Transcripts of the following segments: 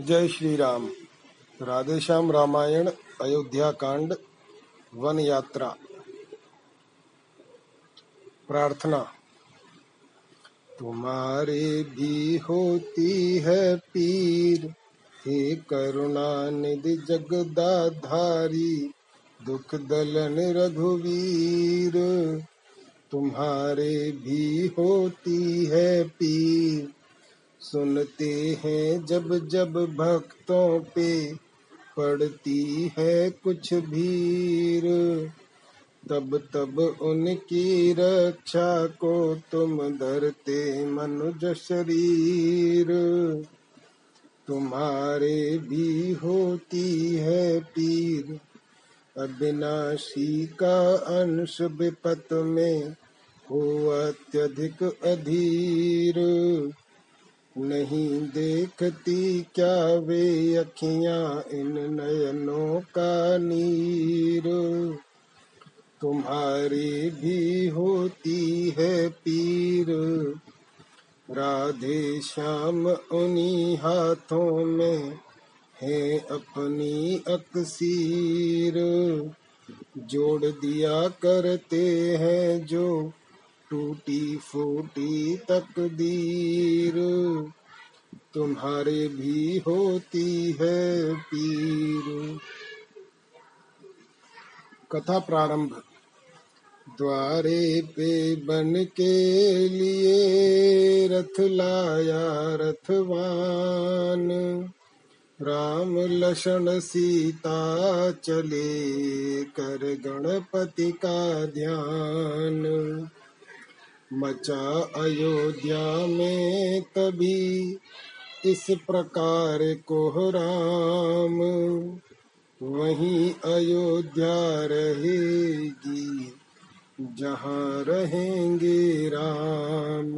जय श्री राम राधेश्याम रामायण अयोध्या कांड वन यात्रा। प्रार्थना। तुम्हारे भी होती है पीर, हे करुणा निधि जगदाधारी, दुख दलन रघुवीर। तुम्हारे भी होती है पीर। सुनते हैं जब जब भक्तों पे पड़ती है कुछ भीर तब तब उनकी रक्षा को तुम धरते मनुज शरीर। तुम्हारे भी होती है पीर, अविनाशी का अंश विपत में हो अत्यधिक अधीर। नहीं देखती क्या वे अखियाँ इन नयनों का नीर? तुम्हारी भी होती है पीर। राधे श्याम उन्हीं हाथों में है अपनी अक्सीर। जोड़ दिया करते हैं जो टूटी फूटी तकदीर तुम्हारे भी होती है पीर। कथा प्रारंभ। द्वारे पे बन के लिए रथ लाया रथवान। राम लक्षण सीता चले कर गणपति का ध्यान। मचा अयोध्या में तभी इस प्रकार कोहराम वहीं अयोध्या रहेगी, जहाँ रहेंगे राम।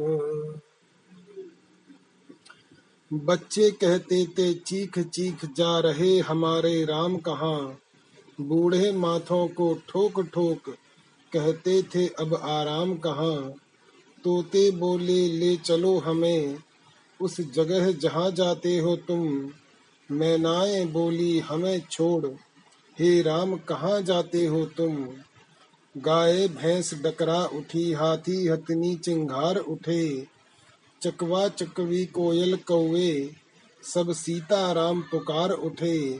बच्चे कहते थे, चीख चीख, जा रहे हमारे राम कहाँ? बूढ़े माथों को ठोक ठोक कहते थे, अब आराम कहाँ? तोते बोले, ले चलो हमें। उस जगह जहाँ जाते हो तुम, मैनाए बोली, हमें छोड़। हे राम, कहाँ जाते हो तुम? गाय, भैंस, डकरा उठी, हाथी, हथनी, चिंगार उठे। चकवा, चकवी, कोयल, कौवे, सब सीता राम पुकार उठे।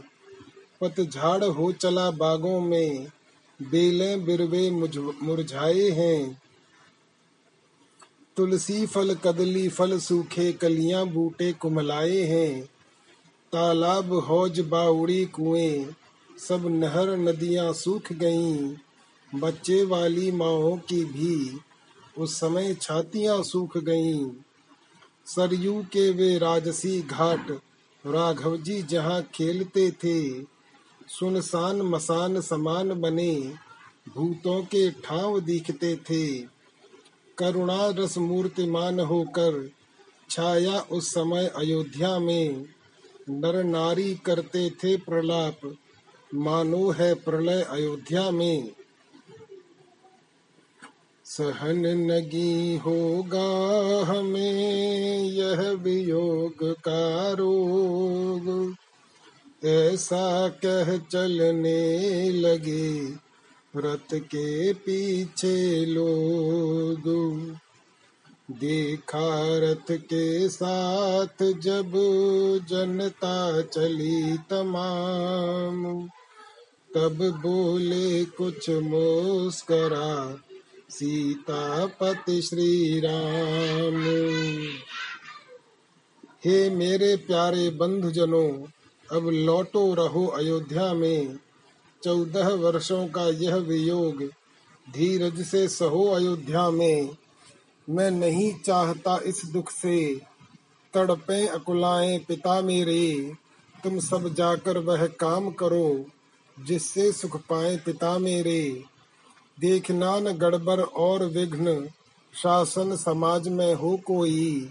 पतझाड़ हो चला बागों में, बेलें बिरवे मुरझाए हैं। तुलसी फल कदली फल सूखे कलियाँ बूटे कुमलाए हैं। तालाब हौज बाउड़ी कुएँ, सब नहर नदियाँ सूख गईं। बच्चे वाली माओ की भी उस समय छातियाँ सूख गईं। सरयू के वे राजसी घाट, राघव जी जहाँ खेलते थे, सुनसान मसान समान बने, भूतों के ठाव दिखते थे। करुणा रस मूर्तिमान होकर छाया उस समय अयोध्या में नर नारी करते थे प्रलाप। मानो है प्रलय अयोध्या में। सहन नगी होगा हमें यह वियोग का रोग। ऐसा कह चलने लगे रथ के पीछे लोग। देखा रथ के साथ जब जनता चली तमाम। तब बोले कुछ मुस्करा पति श्री राम हे मेरे प्यारे बंधुजनों, अब लौटो रहो अयोध्या में। चौदह वर्षों का यह वियोग धीरज से सहो अयोध्या में। मैं नहीं चाहता इस दुख से। तड़पे अकुलाए पिता मेरे। तुम सब जाकर वह काम करो, जिससे सुख पाए पिता मेरे। देखना न गड़बड़ और विघ्न, शासन समाज में हो कोई।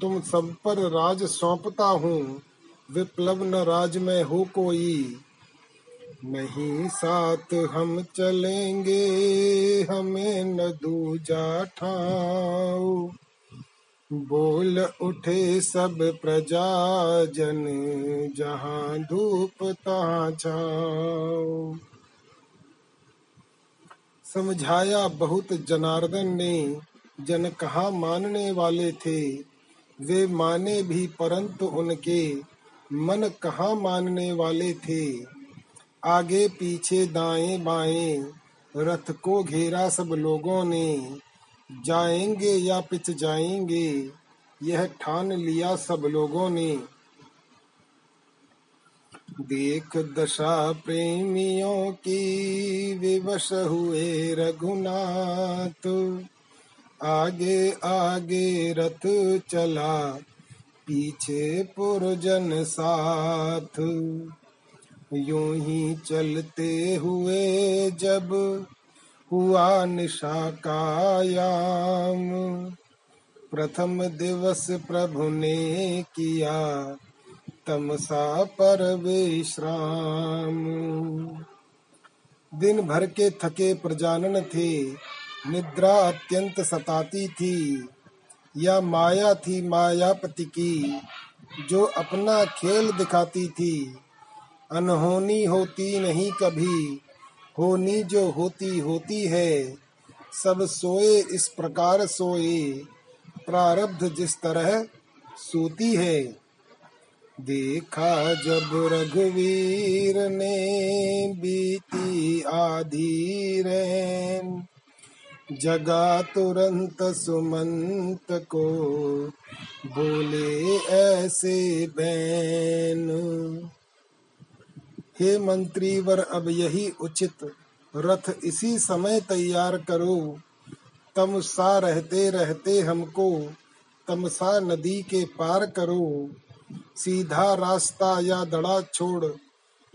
तुम सब पर राज सौंपता हूँ, विप्लव न राज में हो कोई। नहीं साथ हम चलेंगे, हमें न दूजा ठाओ बोल उठे सब प्रजा जन जहाँ धूप छाओ समझाया बहुत जनार्दन ने, जन कहा मानने वाले थे? वे माने भी परंतु उनके, मन कहाँ मानने वाले थे? आगे पीछे दाएँ बाएँ, रथ को घेरा सब लोगों ने। जाएँगे या पिछ जाएँगे, यह ठान लिया सब लोगों ने। देख दशा प्रेमियों की, विवश हुए रघुनाथ। आगे आगे रथ चला, पीछे पुरजन साथ। यूँ ही चलते हुए जब हुआ निशा कायाम प्रथम दिवस प्रभु ने किया तमसा पर विश्राम। दिन भर के थके प्रजानन थे, निद्रा अत्यंत सताती थी, या माया थी मायापति की, जो अपना खेल दिखाती थी। अनहोनी होती नहीं कभी। होनी जो होती होती है, सब सोए इस प्रकार सोए। प्रारब्ध जिस तरह सोती है, देखा जब रघुवीर ने बीती आधी रैन। जगा तुरंत सुमंत को, बोले ऐसे बैन। हे मंत्री वर अब यही उचित रथ इसी समय तैयार करो। तमसा रहते रहते हमको तमसा नदी के पार करो। सीधा रास्ता या दड़ा छोड़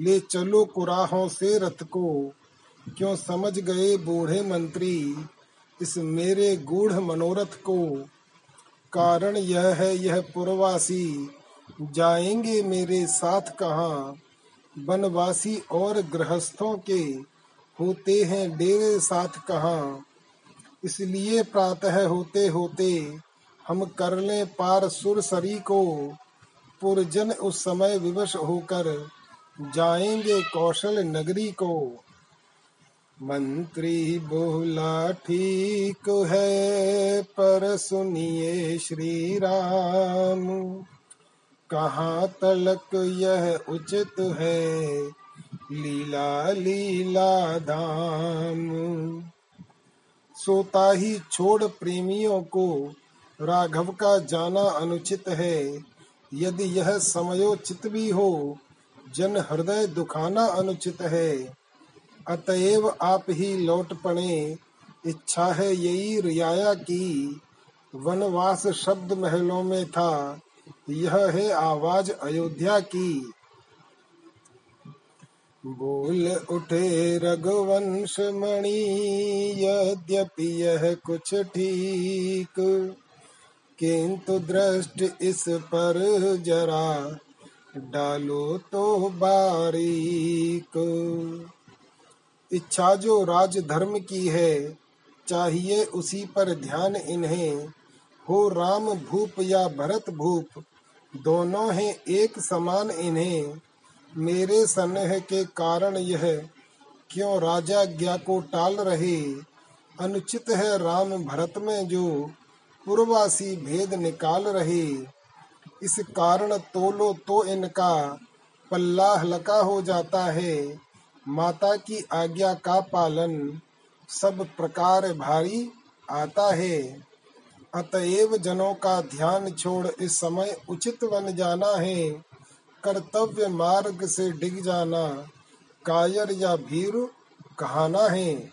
ले चलो कुराहों से रथ को। क्यों समझ गए बूढ़े मंत्री इस मेरे गूढ़ मनोरथ को? कारण यह है यह पुरवासी, जाएँगे मेरे साथ कहाँ? वनवासी और गृहस्थों के होते हैं डेरे साथ कहाँ। इसलिए प्रातः होते होते हम कर ले पार सुरसरी को। पुरजन उस समय विवश होकर जाएँगे कौशल नगरी को। मंत्री बोला, ठीक है, पर सुनिए श्री राम। कहाँ तलक यह उचित है? लीला लीला धाम। सोता ही छोड़ प्रेमियों को, राघव का जाना अनुचित है। यदि यह समयोचित भी हो, जन हृदय दुखाना अनुचित है। अतएव आप ही लौट पड़े। इच्छा है यही रियाया की। वनवास शब्द महलों में था। यह है आवाज़ अयोध्या की। बोल उठे रघुवंश मणि यद्यपि यह कुछ ठीक, किंतु दृष्ट इस पर जरा डालो तो बारीक। इच्छा जो राज धर्म की है, चाहिए उसी पर ध्यान इन्हें। हो राम भूप या भरत भूप, दोनों हैं एक समान इन्हें। मेरे स्नेह के कारण यह, क्यों राजा ज्ञा को टाल रहे? अनुचित है राम भरत में जो पूर्वासी भेद निकाल रहे। इस कारण तोलो तो इनका पल्ला हल्का हो जाता है। माता की आज्ञा का पालन सब प्रकार भारी आता है। अतएव जनों का ध्यान छोड़ इस समय उचित बन जाना है। कर्तव्य मार्ग से डिग जाना, कायर या भीर कहाना है।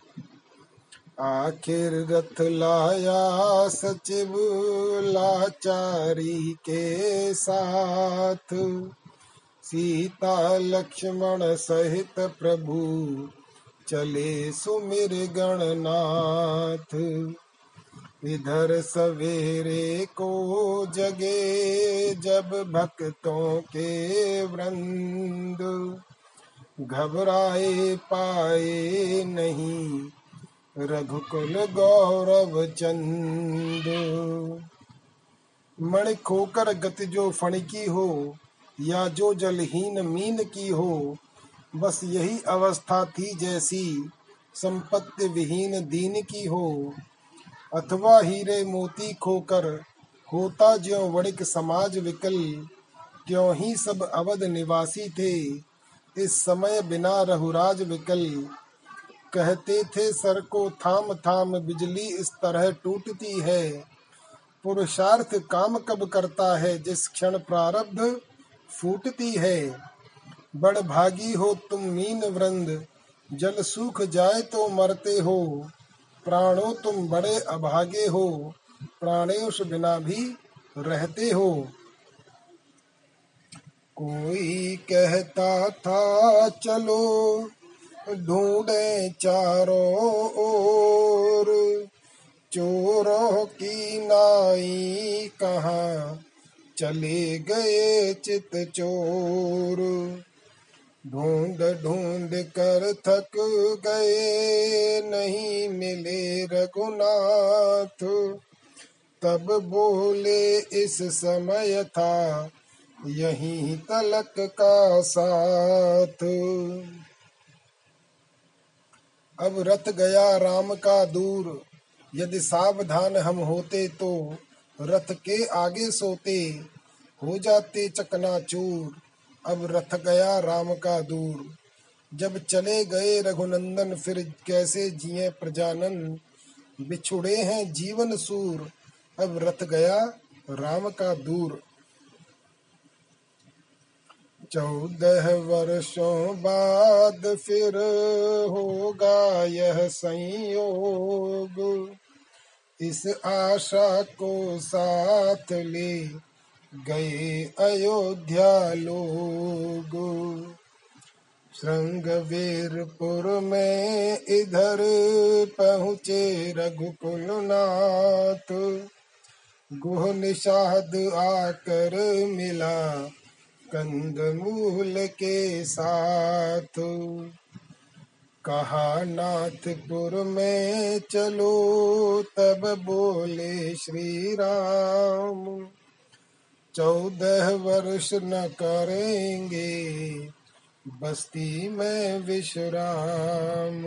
आखिर रथ लाया सचिव लाचारी के साथ। सीता लक्ष्मण सहित प्रभु चले सुमिर गणनाथ। इधर सवेरे को जगे जब भक्तों के वृंद। घबराए, पाए नहीं रघुकुल गौरव चंद। मण खोकर गति जो फण की हो या जो जलहीन मीन की हो, बस यही अवस्था थी जैसी संपत्ति विहीन दीन की हो। अथवा हीरे मोती खोकर होता ज्यो वणिक समाज विकल क्यों ही सब अवध निवासी थे। इस समय बिना रहुराज विकल। कहते थे, सर को थाम थाम बिजली इस तरह टूटती है। पुरुषार्थ काम कब करता है, जिस क्षण प्रारब्ध फूटती है। बड़ भागी हो तुम मीन वृंद, जल सूख जाए तो मरते हो। प्राणो तुम बड़े अभागे हो प्राणेश बिना भी रहते हो। कोई कहता था, चलो ढूंढे चारों ओर। चोरों की नाई कहाँ, चले गए चित चोर। ढूंढ ढूंढ कर थक गए, नहीं मिले रघुनाथ। तब बोले इस समय था, यही तलक का साथ। अब रथ गया राम का दूर, यदि सावधान हम होते तो रथ के आगे सोते, हो जाते चकनाचूर। अब रथ गया राम का दूर। जब चले गए रघुनंदन, फिर कैसे जिए प्रजानन? बिछुड़े हैं जीवन सूर। अब रथ गया राम का दूर। चौदह वर्षों बाद फिर होगा यह संयोग। इस आशा को साथ ले गए अयोध्या लोग। श्रृंगवीरपुर में इधर पहुँचे रघुकुल नाथ गुह निषाद आकर मिला कंद मूल के साथ। कहा नाथपुर में चलो तब बोले श्री राम चौदह वर्ष न करेंगे, बस्ती में विश्राम।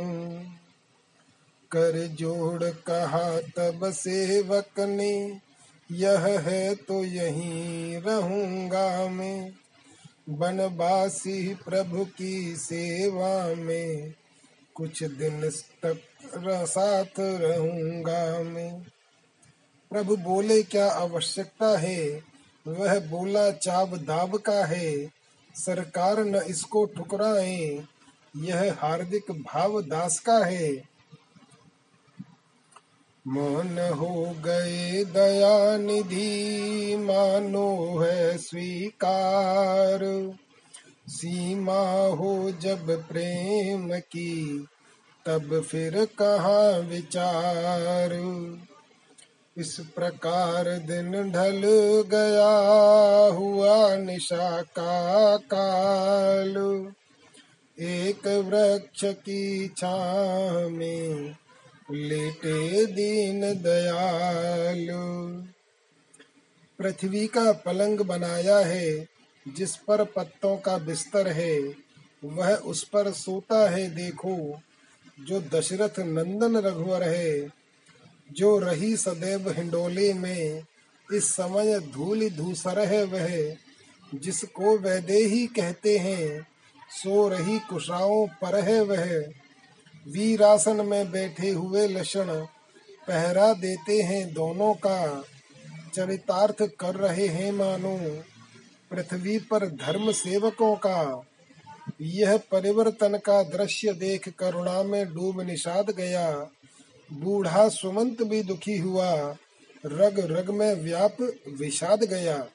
कर जोड़ कहा तब सेवक ने, यह है तो यहीं रहूँगा मैं। बनवासी प्रभु की सेवा में, कुछ दिन तक साथ रहूँगा मैं। प्रभु बोले, क्या आवश्यकता है? वह बोला, चाब दाब का है, सरकार न इसको ठुकराए, यह हार्दिक भाव दास का है। मौन हो गए दया निधि मानो है स्वीकार। सीमा हो जब प्रेम की, तब फिर कहाँ विचार? इस प्रकार दिन ढल गया हुआ निशा का काल। एक वृक्ष की छाँ में लेटे दीन दयालु। पृथ्वी का पलंग बनाया है, जिस पर पत्तों का बिस्तर है, वह उस पर सोता है, देखो, जो दशरथ नंदन रघुवर है। जो रही सदैव हिंडोले में, इस समय धूल धूसर है वह। जिसको वैदेही कहते हैं, सो रही कुशाओं पर है वह। वीरासन में बैठे हुए लक्षण पहरा देते हैं दोनों का। चरितार्थ कर रहे हैं मानो, पृथ्वी पर धर्म सेवकों का। यह परिवर्तन का दृश्य देख करुणा में डूब निषाद गया। बूढ़ा सुमंत भी दुखी हुआ। रग रग में व्याप विषाद गया।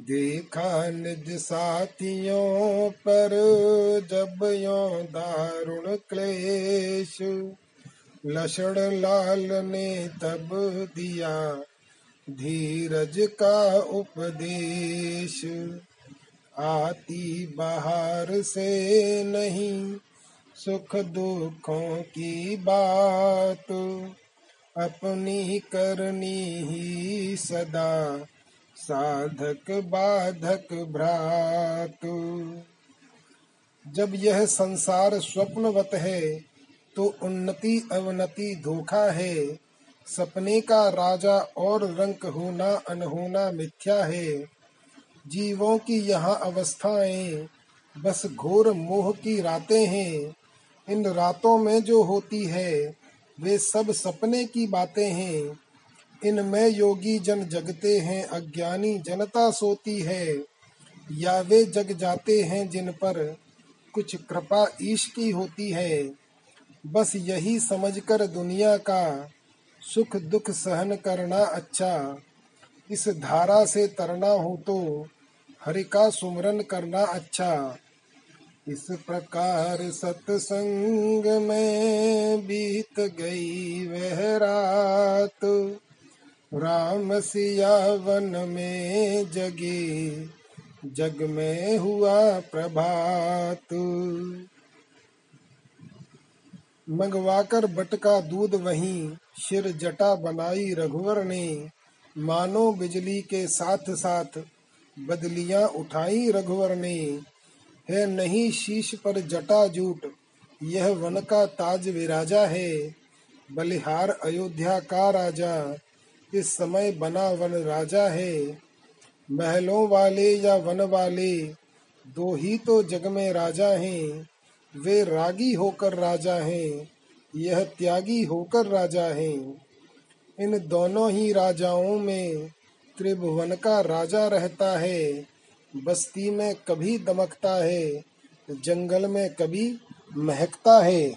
देखा निज साथियों पर जब यो दारुण क्लेश। लक्षण लाल ने तब दिया धीरज का उपदेश। आती बाहर से नहीं सुख दुखों की बात। अपनी करनी ही सदा साधक बाधक भ्रातु। जब यह संसार स्वप्नवत है तो उन्नति अवनति धोखा है। सपने का राजा और रंक होना अनहोना मिथ्या है। जीवों की यहाँ अवस्थाएँ, बस घोर मोह की रातें हैं। इन रातों में जो होती है, वे सब सपने की बातें हैं। इनमें योगी जन जगते हैं, अज्ञानी जनता सोती है। या वे जग जाते हैं जिन पर कुछ कृपा ईश की होती है। बस यही समझकर दुनिया का सुख दुख सहन करना अच्छा। इस धारा से तरना हो तो हरि का सुमरन करना अच्छा। इस प्रकार सत्संग में बीत गई वह रात। राम सिया वन में जगे, जग में हुआ प्रभात। मंगवाकर बटका दूध वहीं शिर जटा बनाई रघुवर ने। मानो बिजली के साथ साथ बदलियाँ उठाई रघुवर ने। है नहीं शीश पर जटा जूट। यह वन का ताज विराजा है, बलिहार अयोध्या का राजा। इस समय बना वन राजा है। महलों वाले या वन वाले, दो ही तो जग में राजा हैं। वे रागी होकर राजा हैं, यह त्यागी होकर राजा हैं। इन दोनों ही राजाओं में त्रिभुवन का राजा रहता है। बस्ती में कभी दमकता है, जंगल में कभी महकता है।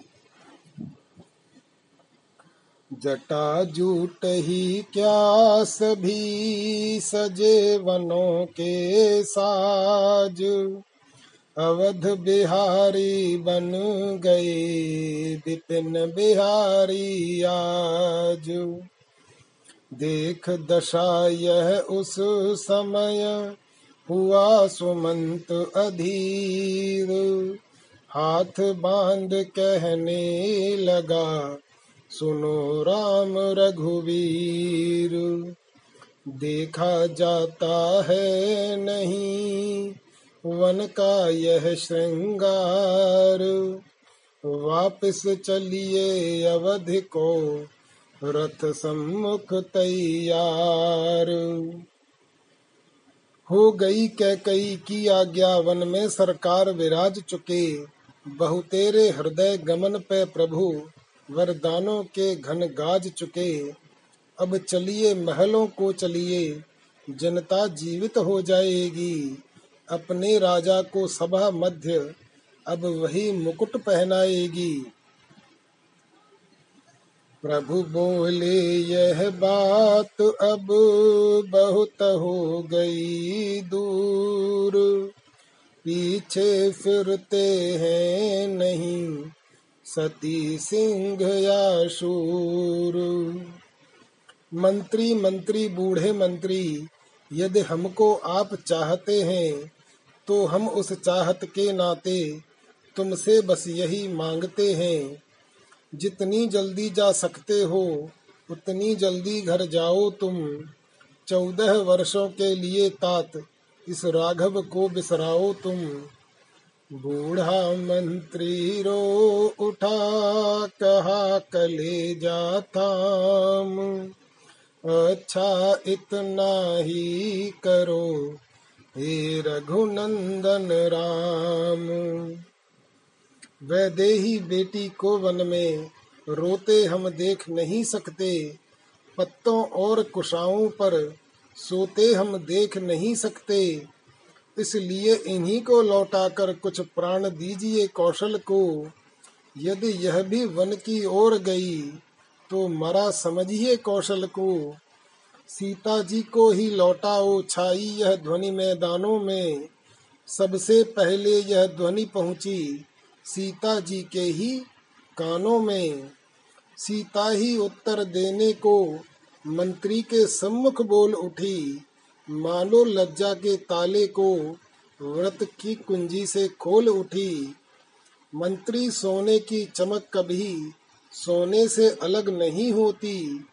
जटा जूट ही क्या सभी सजे वनों के साज। अवध बिहारी बन गए, विपिन बिहारी आज। देख दशा यह उस समय हुआ सुमंत अधीर। हाथ बाँध कहने लगा, सुनो राम रघुवीर। देखा जाता है नहीं, वन का यह श्रृंगार। वापस चलिए अवध को, रथ सम्मुख तैयार। हो गई कई की आज्ञा, वन में सरकार विराज चुके। बहुतेरे हृदय गमन पे प्रभु, वरदानों के घन गाज चुके। अब चलिए महलों को चलिए, जनता जीवित हो जाएगी। अपने राजा को सभा मध्य अब वही मुकुट पहनाएगी। प्रभु बोले, यह बात अब बहुत हो गई दूर। पीछे फिरते हैं नहीं, सती सिंह या शूर। मंत्री मंत्री, बूढ़े मंत्री, यदि हमको आप चाहते हैं तो हम उस चाहत के नाते तुमसे बस यही मांगते हैं। जितनी जल्दी जा सकते हो, उतनी जल्दी घर जाओ तुम। चौदह वर्षों के लिए तात, इस राघव को बिसराओ तुम। बूढ़ा मंत्री रो उठा, कहा कले जाता अच्छा इतना ही करो, हे रघुनंदन राम। वैदेही बेटी को वन में रोते हम देख नहीं सकते, पत्तों और कुशाओं पर सोते हम देख नहीं सकते। इसलिए इन्हीं को लौटाकर कुछ प्राण दीजिए कौशल को। यदि यह भी वन की ओर गई तो मरा समझिए कौशल को। सीता जी को ही लौटाओ छाई यह ध्वनि मैदानों में। सबसे पहले यह ध्वनि पहुँची सीता जी के ही कानों में। सीता ही उत्तर देने को मंत्री के सम्मुख बोल उठी। मानो लज्जा के ताले को व्रत की कुंजी से खोल उठी। मंत्री सोने की चमक कभी सोने से अलग नहीं होती।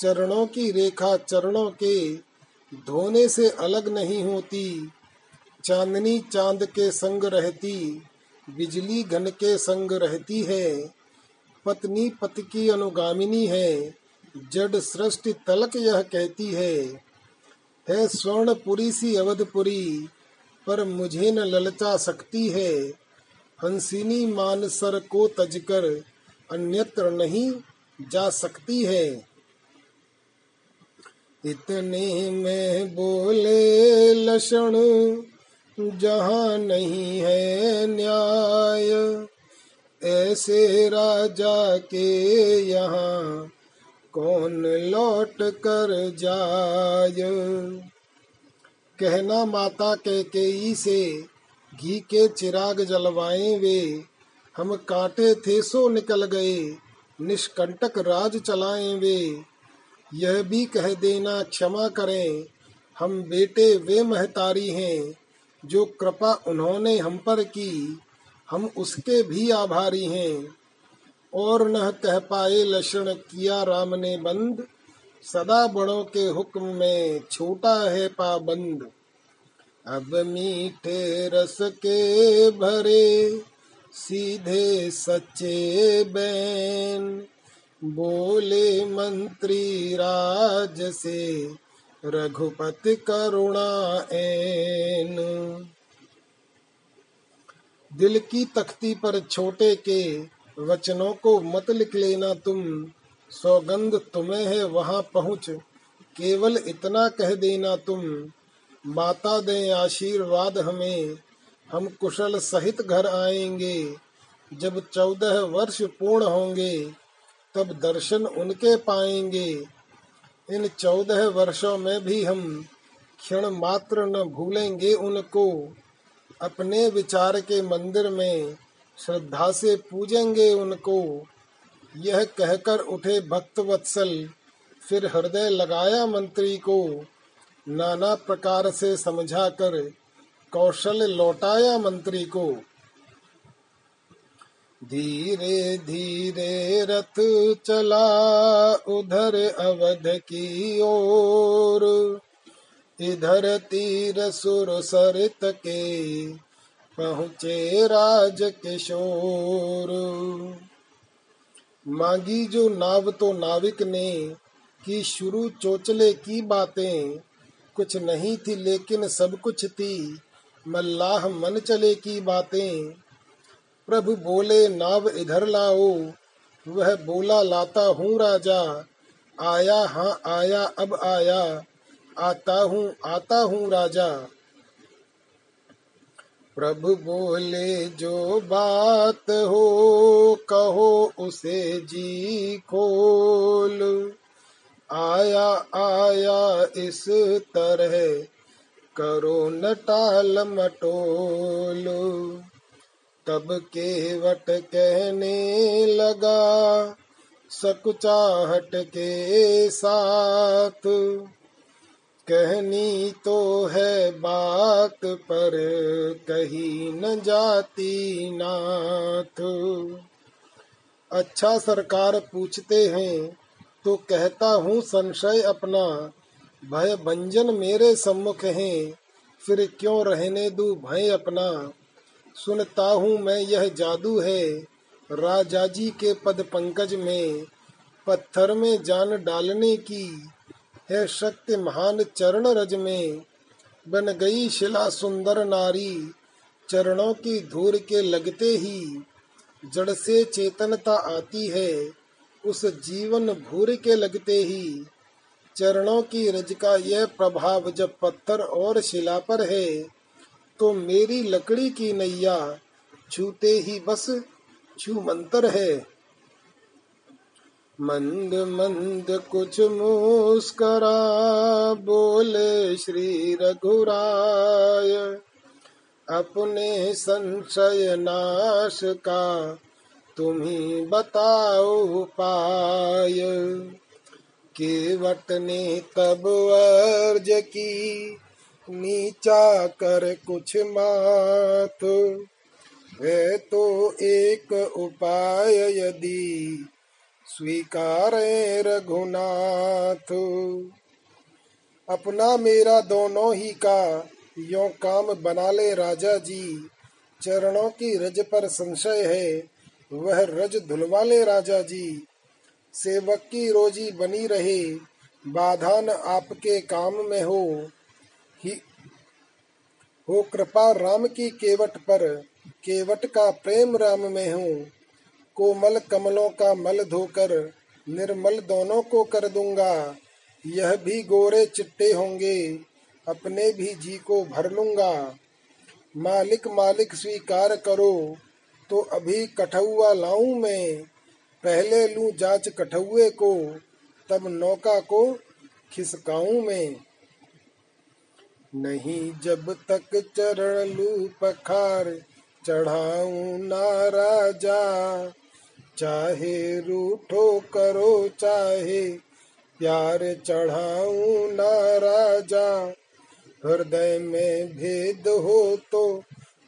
चरणों की रेखा चरणों के धोने से अलग नहीं होती। चांदनी चाँद के संग रहती। बिजली घन के संग रहती है, पत्नी पति की अनुगामिनी है, जड सृष्टि तलक यह कहती है है स्वर्णपुरी सी अवधपुरी, पर मुझे न ललचा सकती है, हंसिनी मानसर को तजकर, अन्यत्र नहीं जा सकती है। इतने में बोले लक्षण जहाँ नहीं है न्याय, ऐसे राजा के यहाँ कौन लौट कर जाय? कहना माता के केई से, घी के चिराग जलवाए वे। हम काटे थे सो निकल गए, निष्कंटक राज चलाए वे। यह भी कह देना क्षमा करें, हम बेटे वे महतारी हैं। जो कृपा उन्होंने हम पर की, हम उसके भी आभारी हैं। और न कह पाए लक्षण किया राम ने बंद, सदा बड़ों के हुक्म में छोटा है पाबंद। अब मीठे रस के भरे, सीधे सच्चे बैन, बोले मंत्री राज से रघुपति करुणा एन। दिल की तख्ती पर छोटे के वचनों को मत लिख लेना तुम। सौगंध तुम्हें है, वहाँ पहुँच। केवल इतना कह देना तुम। माता दे आशीर्वाद हमें। हम कुशल सहित घर आएँगे। जब चौदह वर्ष पूर्ण होंगे, तब दर्शन उनके पाएँगे। इन चौदह वर्षों में भी हम क्षण मात्र न भूलेंगे उनको। अपने विचार के मंदिर में श्रद्धा से पूजेंगे उनको। यह कहकर उठे भक्त वत्सल, फिर हृदय लगाया मंत्री को। नाना प्रकार से समझा कर कौशल लौटाया मंत्री को। धीरे धीरे रथ चला उधर अवध की ओर। इधर तीर सुर सरित के पहुँचे राज किशोर। मांगी जो नाव तो नाविक ने की शुरू चोचले की बातें, कुछ नहीं थी लेकिन सब कुछ थी, मल्लाह मन चले की बातें। प्रभु बोले, नाव इधर लाओ। वह बोला, लाता हूँ राजा। आया हाँ आया, अब आया। आता हूँ आता हूँ राजा। प्रभु बोले, जो बात हो, कहो, उसे जी खोल। आया आया, इस तरह करो न टाल मटोल। तब केवट कहने लगा, सकुचाहट के साथ। कहनी तो है बात पर कही न जाती नाथ। अच्छा सरकार पूछते हैं तो कहता हूँ संशय अपना, भय भंजन मेरे सम्मुख है, फिर क्यों रहने दू भय अपना? सुनता हूँ मैं, यह जादू है। राजा जी के पद पंकज में, पत्थर में जान डालने की, है शक्ति महान चरण रज में। बन गई शिला सुंदर नारी, चरणों की धूर के लगते ही, जड़ से चेतनता आती है, उस जीवन भूर के लगते ही। चरणों की रज का यह प्रभाव जब पत्थर और शिला पर है तो मेरी लकड़ी की नैया छूते ही बस छू मंतर है। मंद मंद कुछ मुस्करा, बोले श्री रघुराय। अपने संशय नाश का तुम्ही बताओ पाय केवट ने तब अर्ज़ की नीचा कर कुछ माथ है तो एक उपाय यदि स्वीकारे रघुनाथ। अपना मेरा दोनों ही का यो काम बना ले राजा जी। चरणों की रज पर संशय है, वह रज धुलवा ले राजा जी। सेवक की रोजी बनी रहे, बाधा न आपके काम में हो। ही। हो कृपा राम की केवट पर, केवट का प्रेम राम में हूँ। कोमल कमलों का मल धोकर, निर्मल दोनों को कर दूँगा। यह भी गोरे चिट्टे होंगे, अपने भी जी को भर लूँगा। मालिक मालिक स्वीकार करो तो अभी कठुआ लाऊं मैं। पहले लू जाँच कठौए को, तब नौका को खिसकाऊं मैं। नहीं जब तक चरण लू पखार चढ़ाऊ ना राजा। चाहे रूठो करो, चाहे प्यार चढ़ाऊ ना राजा। हृदय में भेद हो तो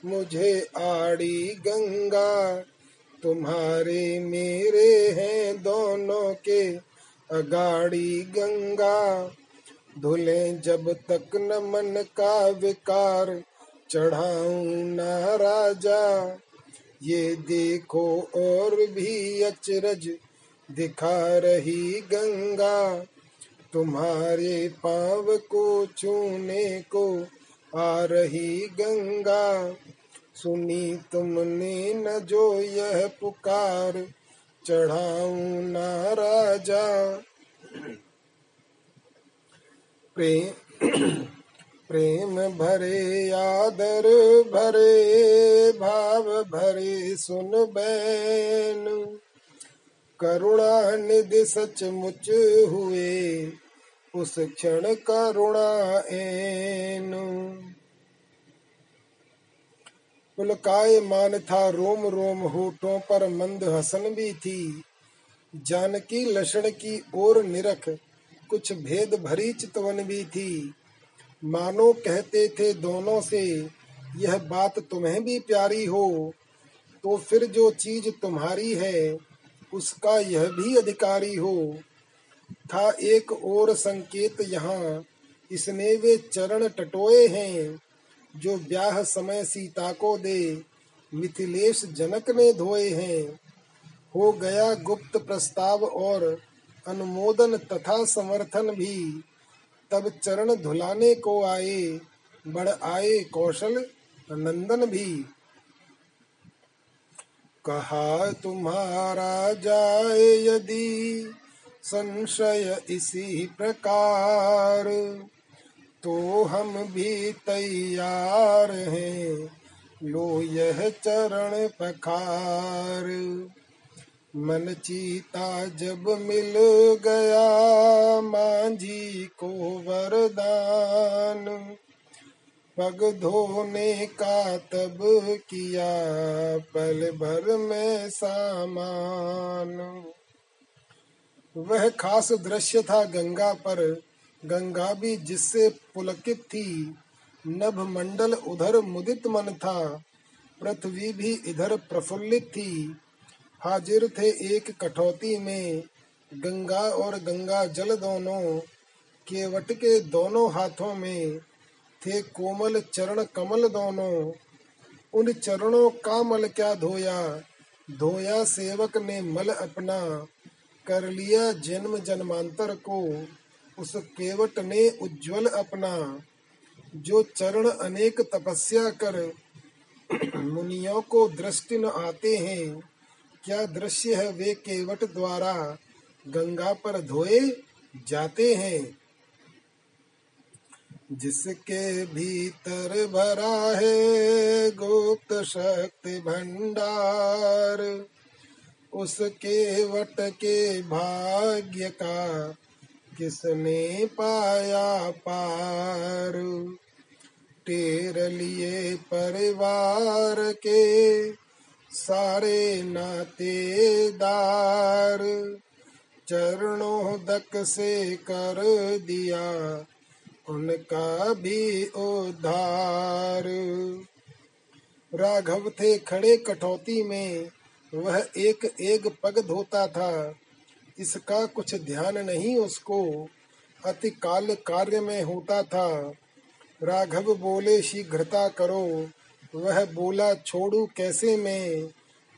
मुझे आड़ी गंगा। तुम्हारे मेरे हैं दोनों के अगाड़ी गंगा। धुले जब तक न मन का विकार, चढ़ाऊ ना राजा। ये देखो और भी अचरज दिखा रही गंगा। तुम्हारे पाव को छूने को आ रही गंगा। सुनी तुमने न जो यह पुकार, चढ़ाऊ ना राजा। प्रेम प्रेम भरे आदर भरे, भाव भरे, सुन बैन करुणा निधि सचमुच हुए, उस क्षण करुणा एन पुलकाय मान था रोम रोम होठों पर मंद हसन भी थी। जानकी लक्षण की ओर निरख कुछ भेद भरी चितवन भी थी। मानो कहते थे दोनों से, यह बात तुम्हें भी प्यारी हो तो फिर जो चीज़ तुम्हारी है, उसका यह भी अधिकारी हो। था एक और संकेत यहाँ। इसने वे चरण टटोए हैं, जो ब्याह समय सीता को दे, मिथिलेश जनक ने धोए हैं। हो गया गुप्त प्रस्ताव और अनुमोदन तथा समर्थन भी। तब चरण धुलाने को आए, बढ़ आए कौशल नंदन भी। कहा, तुम्हारा जाए यदि संशय इसी प्रकार तो हम भी तैयार हैं। लो यह चरण पखार। मन चीता जब मिल गया, मांझी को वरदान। पग धोने का तब किया, पल भर में सामान। वह खास दृश्य था गंगा पर, गंगा भी जिससे पुलकित थी। नभ मंडल उधर मुदित मन था, पृथ्वी भी इधर प्रफुल्लित थी। हाजिर थे एक कठौती में। गंगा और गंगा जल दोनों केवट के दोनों हाथों में थे। कोमल चरण कमल दोनों, उन चरणों का मल क्या धोया? धोया सेवक ने मल अपना, कर लिया जन्म जन्मांतर को। उस केवट ने उज्जवल अपना, जो चरण अनेक तपस्या कर। मुनियों को दृष्टि न आते हैं क्या दृश्य है वे केवट द्वारा? गंगा पर धोए जाते हैं। जिसके भीतर भरा है गुप्त शक्ति भंडार, उसके वट के भाग्य का किसने पाया पार? टेर लिए परिवार के सारे नातेदार चरणों दक से कर दिया, उनका भी उद्धार। राघव थे खड़े कटौती में, वह एक एक पग धोता था, इसका कुछ ध्यान नहीं उसको, अति काल कार्य में होता था। राघव बोले, शीघ्रता करो वह बोला, छोड़ू कैसे मैं?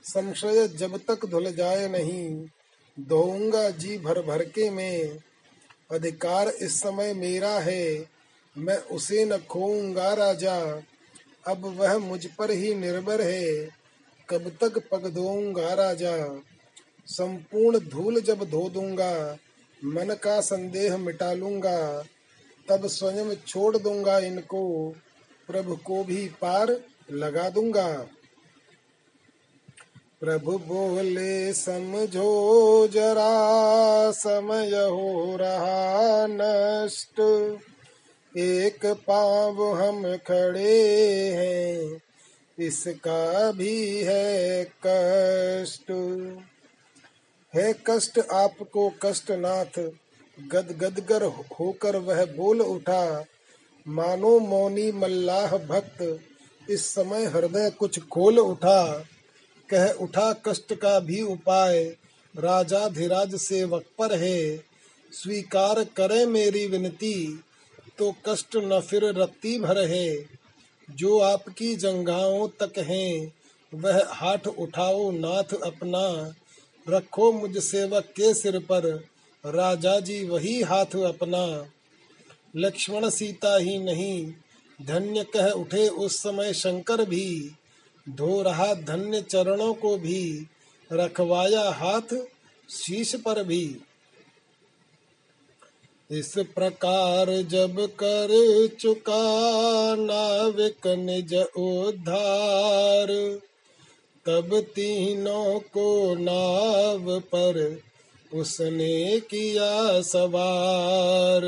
संशय जब तक धुल जाए नहीं, दोऊँगा जी भर भर के मैं। अधिकार इस समय मेरा है, मैं उसे न खोऊँगा राजा। अब वह मुझ पर ही निर्भर है, कब तक पग धोऊँगा राजा। संपूर्ण धूल जब धो दूँगा, मन का संदेह मिटा लूँगा, तब स्वयं छोड़ दूँगा इनको। प्रभु को भी पार लगा दूँगा। प्रभु बोले, समझो जरा, समय हो रहा नष्ट। एक पाव हम खड़े हैं, इसका भी है कष्ट। है कष्ट आपको कष्ट नाथ गद गदगर होकर वह बोल उठा। मानो मौनी मल्लाह भक्त इस समय हृदय कुछ खोल उठा, कह उठा कष्ट का भी उपाय। राजा धीराज सेवक पर है, स्वीकार करे मेरी विनती तो कष्ट न फिर रत्ती भर है। जो आपकी जंगाओं तक हैं, वह हाथ उठाओ नाथ अपना। रखो मुझ सेवक के सिर पर, राजा जी वही हाथ अपना। लक्ष्मण सीता ही नहीं धन्य कह उठे उस समय शंकर भी, धो रहा धन्य चरणों को भी, रखवाया हाथ शीश पर भी। इस प्रकार जब कर चुका नाविक निज उद्धार, तब तीनों को नाव पर उसने किया सवार।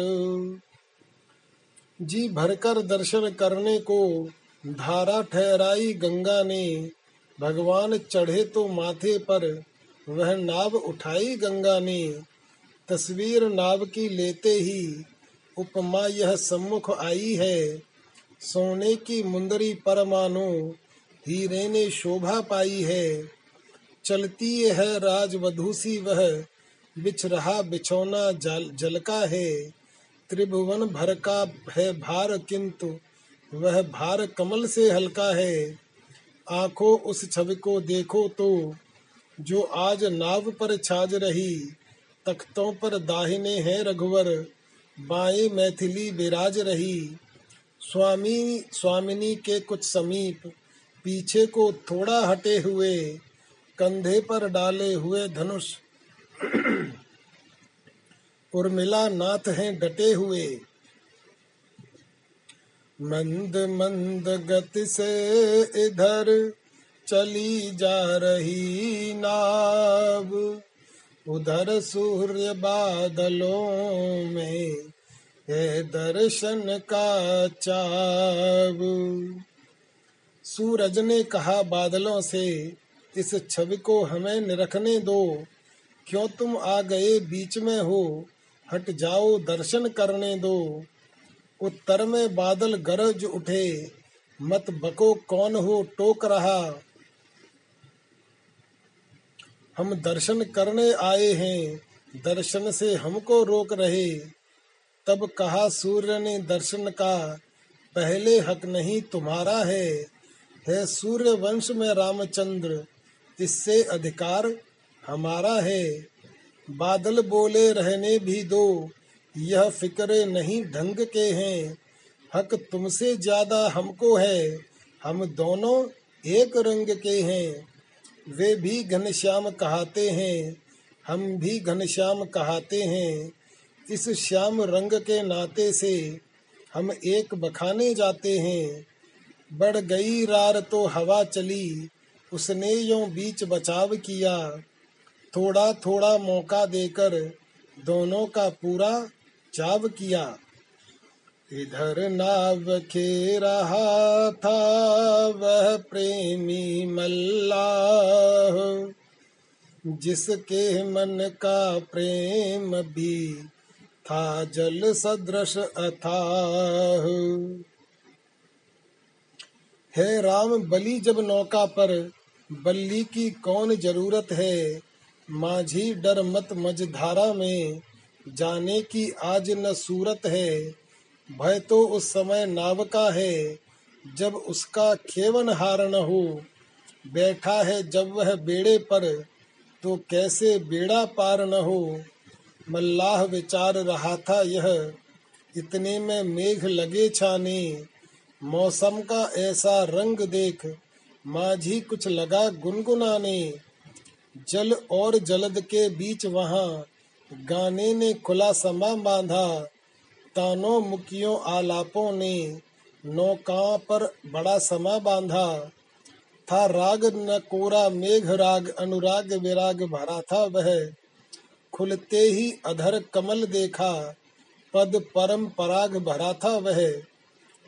जी भरकर दर्शन करने को धारा ठहराई गंगा ने, भगवान चढ़े तो माथे पर वह नाव उठाई गंगा ने। तस्वीर नाव की लेते ही उपमा यह सम्मुख आई है। सोने की मुंदरी पर मानो हीरे ने शोभा पाई है। चलती है राजवधु सी वह बिछ रहा बिछौना जल जल का है। त्रिभुवन भर का है भार, किंतु वह भार कमल से हल्का है। आँखों उस छवि को देखो तो जो आज नाव पर छाज रही, तख्तों पर दाहिने हैं रघुवर, बाएँ मैथिली विराज रही। स्वामी, स्वामिनी के कुछ समीप, पीछे को थोड़ा हटे हुए, कंधे पर डाले हुए धनुष। उर्मिला नाथ हैं डटे हुए। मंद मंद गति से इधर चली जा रही नाव। उधर सूर्य बादलों में है दर्शन का चाव। सूरज ने कहा, बादलों से इस छवि को हमें निरखने दो। क्यों तुम आ गए बीच में हो? हट जाओ दर्शन करने दो। उत्तर में बादल गरज उठे, मत बको कौन हो टोक रहा। हम दर्शन करने आए हैं, दर्शन से हमको रोक रहे। तब कहा सूर्य ने दर्शन का, पहले हक नहीं तुम्हारा है। है सूर्य वंश में रामचंद्र, इससे अधिकार हमारा है। बादल बोले, रहने भी दो। यह फ़िक्र नहीं ढंग के हैं। हक तुमसे ज़्यादा हमको है। हम दोनों एक रंग के हैं। वे भी घनश्याम कहते हैं। हम भी घनश्याम कहते हैं। इस श्याम रंग के नाते से हम एक बखाने जाते हैं। बढ़ गई रार तो हवा चली। उसने यो बीच बचाव किया। थोड़ा थोड़ा मौका देकर दोनों का पूरा चाव किया। इधर नाव खे रहा था वह प्रेमी मल्लाह, जिसके मन का प्रेम भी था जल सदृश अथाह। है राम, बलि जब नौका पर बल्ली की कौन ज़रूरत है? माझी डर मत मझधारा में जाने की आज न सूरत है। भय तो उस समय नाव का है, जब उसका खेवन हार न हो। बैठा है जब वह बेड़े पर तो कैसे बेड़ा पार न हो। मल्लाह विचार रहा था यह, इतने में मेघ लगे छाने। मौसम का ऐसा रंग देख, माझी कुछ लगा गुनगुनाने। जल और जलद के बीच वहाँ गाने ने खुला समा बांधा। तानों मुखियों आलापों ने नौका पर बड़ा समा बांधा। था राग न कोरा मेघ राग, अनुराग विराग भरा था वह। खुलते ही अधर कमल देखा, पद परम पराग भरा था वह।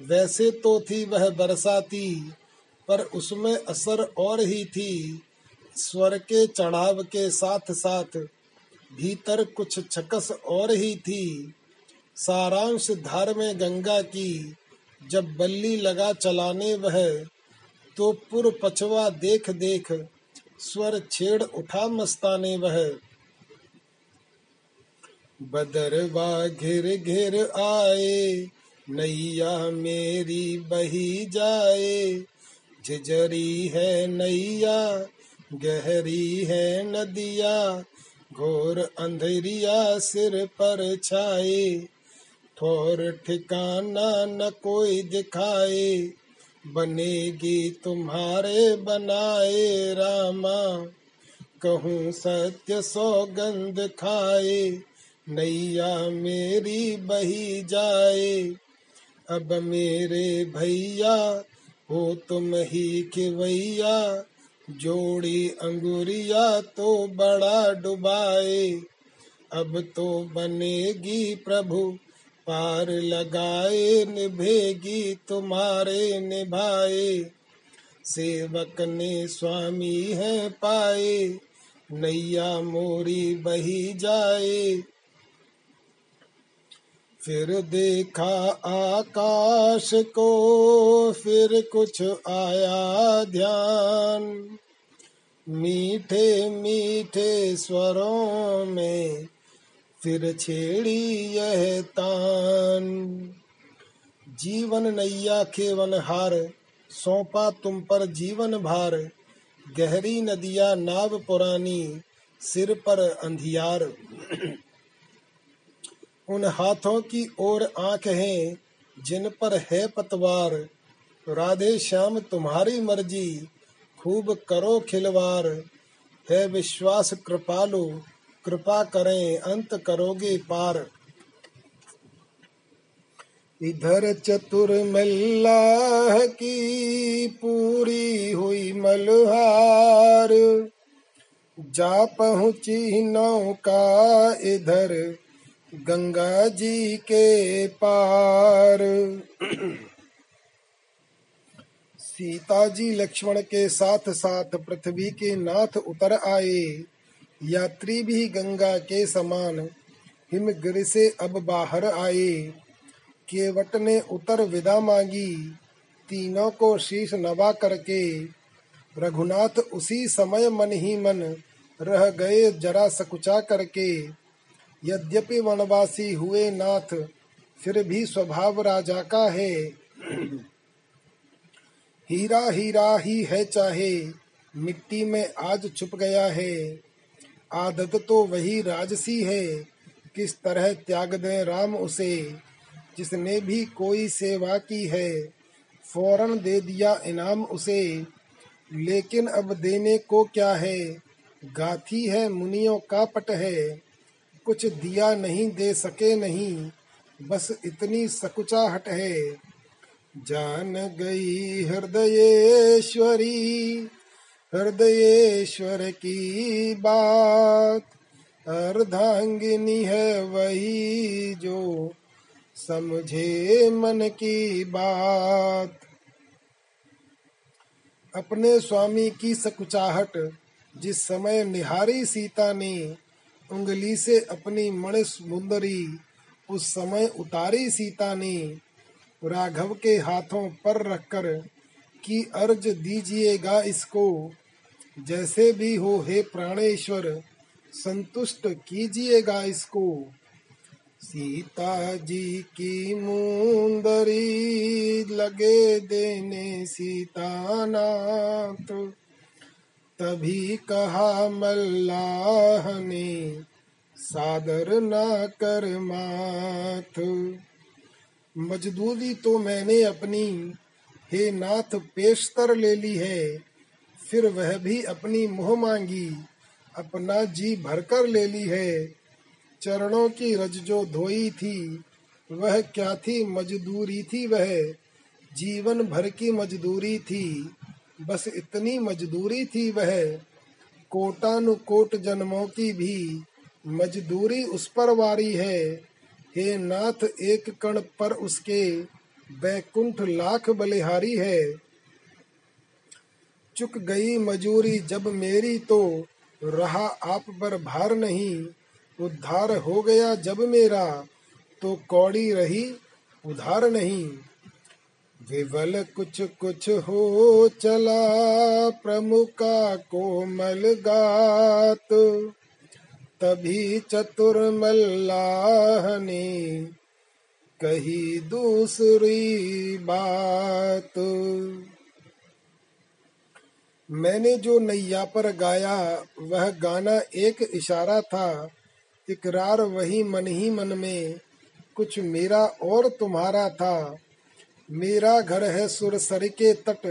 वैसे तो थी वह बरसाती, पर उसमें असर और ही थी। स्वर के चढ़ाव के साथ साथ भीतर कुछ छकस और ही थी। सारांश धार में गंगा की जब बल्ली लगा चलाने वह तो पुर पछवा देख देख स्वर छेड़ उठा मस्ताने वह। बदरवा घिर घिर आए, नैया मेरी बही जाए, झिझरी है नैया गहरी है नदिया, घोर अंधेरिया सिर पर छाए। ठोर ठिकाना न कोई दिखाए, बनेगी तुम्हारे बनाए रामा। कहूँ सत्य सौगंध खाए, नैया मेरी बही जाए। अब मेरे भैया, हो तुम ही खिवैया जोड़ी अंगुरिया तो बड़ा डुबाए, अब तो बनेगी प्रभु, पार लगाए, निभेगी तुम्हारे निभाए। सेवक ने स्वामी है पाए, नैया मोरी बही जाए। फिर देखा आकाश को, फिर कुछ आया ध्यान। मीठे मीठे स्वरों में फिर छेड़ी यह तान। जीवन नैया केवन हार, सौंपा तुम पर जीवन भार। गहरी नदिया नाव पुरानी, सिर पर अंधियार। उन हाथों की ओर आँख है, जिन पर है पतवार। राधे श्याम, तुम्हारी मर्ज़ी, खूब करो खिलवार है विश्वास कृपालु, कृपा करें, अंत करोगे पार। इधर चतुर मल्लाह की पूरी हुई मलहार। जा पहुँची नौका इधर गंगा जी के पार। सीता जी लक्ष्मण के साथ साथ पृथ्वी के नाथ उतर आए। यात्री भी गंगा के समान हिमगिर से अब बाहर आए। केवट ने उतर विदा मांगी, तीनों को शीश नवा करके। रघुनाथ उसी समय मन ही मन रह गए जरा सकुचा करके। यद्यपि वनवासी हुए नाथ, फिर भी स्वभाव राजा का है। हीरा हीरा ही है चाहे, मिट्टी में आज छुप गया है। आदत तो वही राजसी है, किस तरह त्याग दे राम उसे? जिसने भी कोई सेवा की है, फ़ौरन दे दिया इनाम उसे। लेकिन अब देने को क्या है? गाथी है, मुनियों का पट है। कुछ दिया नहीं दे सके नहीं, बस इतनी सकुचाहट है। जान गई हृदयेश्वरी, हृदयेश्वर की बात। अर्धांगिनी है वही जो समझे मन की बात। अपने स्वामी की सकुचाहट जिस समय निहारी सीता ने उंगली से अपनी मणिस मुंदरी, उस समय उतारी सीता ने राघव के हाथों पर रखकर की अर्ज़ दीजिएगा इसको। जैसे भी हो, हे प्राणेश्वर, संतुष्ट कीजिएगा इसको। सीता जी की मुंदरी लगे देने सीता नाथ तभी कहा, मल्लाह ने, सादर ना कर माथ। मजदूरी तो मैंने अपनी, हे नाथ पेशतर ले ली है। फिर वह भी अपनी मुँह मांगी, अपना जी भरकर ले ली है। चरणों की रज जो धोई थी, वह क्या थी? मजदूरी थी वह। जीवन भर की मजदूरी थी। बस इतनी मजदूरी थी वह। कोटानुकोट जन्मों की भी मजदूरी उस पर वारी है। हे नाथ, एक कण पर उसके बैकुंठ लाख बलिहारी है। चुक गई मजूरी जब मेरी तो रहा आप पर भार नहीं। उद्धार हो गया जब मेरा तो कौड़ी रही उधार नहीं। विवल कुछ कुछ हो चला, प्रमुखा कोमल गात। तभी चतुर मल्लाह ने कही दूसरी बात। मैंने जो नैया पर गाया, वह गाना एक इशारा था, इकरार वही मन ही मन में, कुछ मेरा और तुम्हारा था। मेरा घर है सुरसर के तट,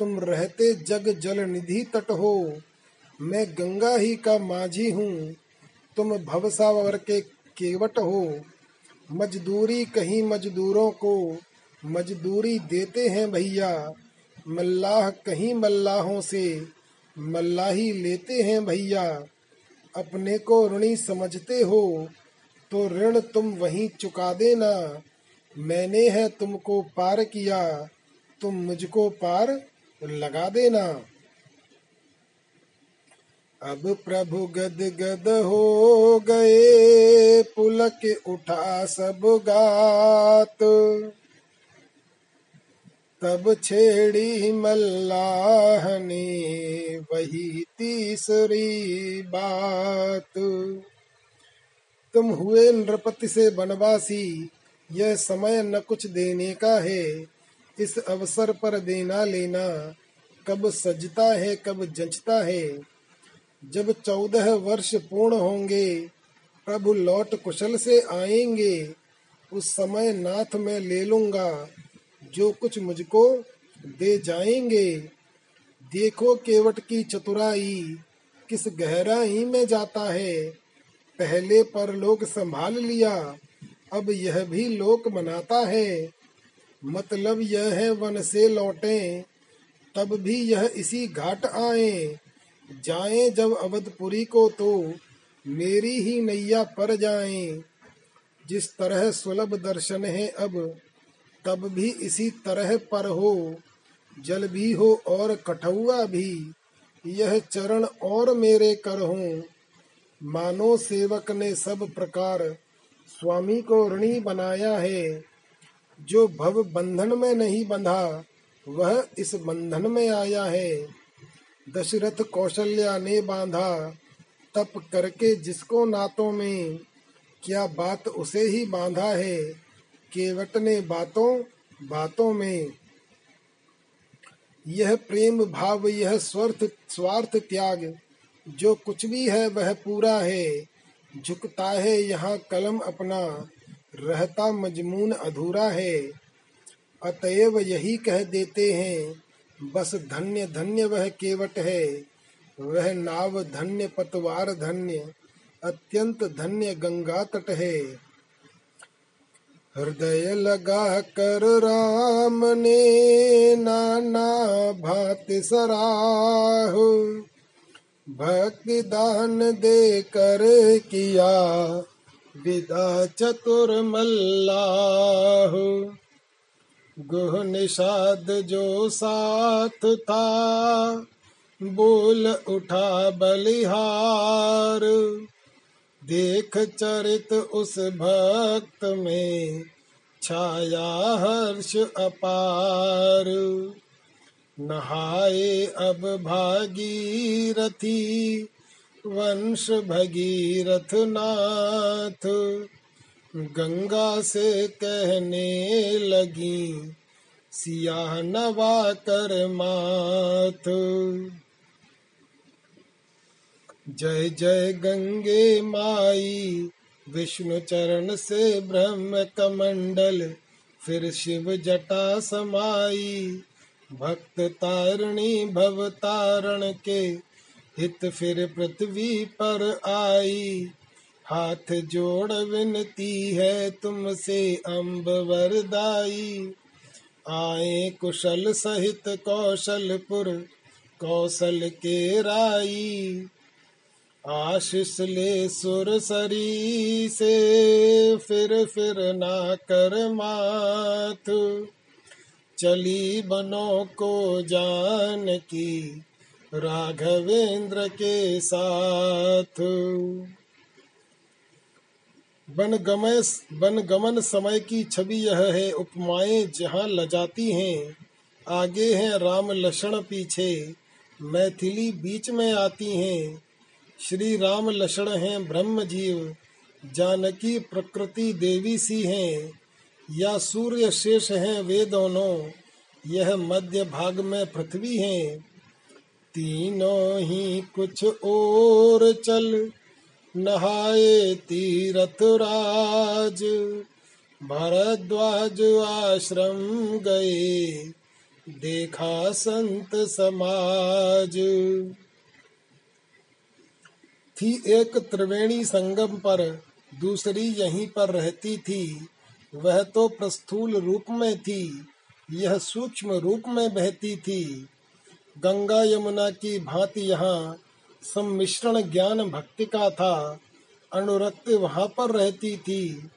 तुम रहते जग जल निधि तट हो। मैं गंगा ही का माझी हूँ, तुम भवसावर के केवट हो। मजदूरी कहीं मजदूरों को, मजदूरी देते हैं भैया। मल्लाह कहीं मल्लाहों से, मल्लाही लेते हैं भैया। अपने को ऋणी समझते हो तो ऋण तुम वहीं चुका देना। मैंने है तुमको पार किया, तुम मुझको पार लगा देना। अब प्रभु गद गद हो गए, पुलक उठा सब गात। तब छेड़ी मल्लाह ने वही तीसरी बात। तुम हुए नृपति से बनवासी यह समय न कुछ देने का है। इस अवसर पर देना लेना कब सजता है, कब जचता है। जब चौदह वर्ष पूर्ण होंगे, प्रभु लौट कुशल से आएँगे। उस समय नाथ में ले लूँगा, जो कुछ मुझको दे जाएँगे। देखो केवट की चतुराई, किस गहराई में जाता है। पहले पर लोग संभाल लिया अब यह भी लोक मनाता है। मतलब यह है, वन से लौटे, तब भी यह इसी घाट आए। जाए जब अवधपुरी को तो मेरी ही नैया पर जाए। जिस तरह सुलभ दर्शन है अब, तब भी इसी तरह पर हो। जल भी हो और कठुआ भी, यह चरण और मेरे कर हो। मानो सेवक ने सब प्रकार स्वामी को ऋणी बनाया है। जो भव बंधन में नहीं बंधा, वह इस बंधन में आया है। दशरथ कौशल्या ने बांधा, तप करके जिसको नातों में, क्या बात उसे ही बांधा है? केवट ने बातों बातों में। यह प्रेम भाव, यह स्वार्थ स्वार्थ त्याग, जो कुछ भी है वह पूरा है। झुकता है यहाँ कलम अपना, रहता मजमून अधूरा है। अतएव यही कह देते हैं, बस धन्य धन्य वह केवट है। वह नाव धन्य पतवार धन्य, अत्यंत धन्य गंगा तट है। हृदय लगा कर राम ने नाना भात सराह। भक्ति दान दे कर किया, विदा चतुर मल्लाह। गुह निषाद जो साथ था, बोल उठा बलिहार। देख चरित उस भक्त में, छाया हर्ष अपार। नहाए अब भागीरथी, वंश भगीरथ नाथ गंगा से कहने लगी, सियाह नवा कर माथ। जय जय गंगे माई, विष्णु चरण से ब्रह्म कमंडल, फिर शिव जटा समाई। भक्त तारणी भव तारण के हित फिर पृथ्वी पर आई। हाथ जोड़ विनती है तुमसे अम्ब वरदाई। आए कुशल सहित कौशलपुर, कौशल के राई। आशीष ले सुर सरी से फिर फिर ना कर माथ। चली बनों को जान की राघवेंद्र के साथ। बन गमय, बन गमन समय की छवि यह है, उपमाएँ जहाँ लजाती हैं, आगे हैं राम लक्षण पीछे, मैथिली बीच में आती हैं। श्री राम लक्षण हैं ब्रह्म जीव जानकी प्रकृति देवी सी हैं। या सूर्य शेष हैं वे दोनों। यह मध्य भाग में पृथ्वी है। तीनों ही कुछ और चल, नहाए तीरथ राज। भरद्वाज आश्रम गए, देखा संत समाज। थी एक त्रिवेणी संगम पर, दूसरी यहीं पर रहती थी। वह तो प्रस्थूल रूप में थी, यह सूक्ष्म रूप में बहती थी। गंगा यमुना की भांति यहाँ सम्मिश्रण ज्ञान भक्ति का था। अनुरक्ति वहाँ पर रहती थी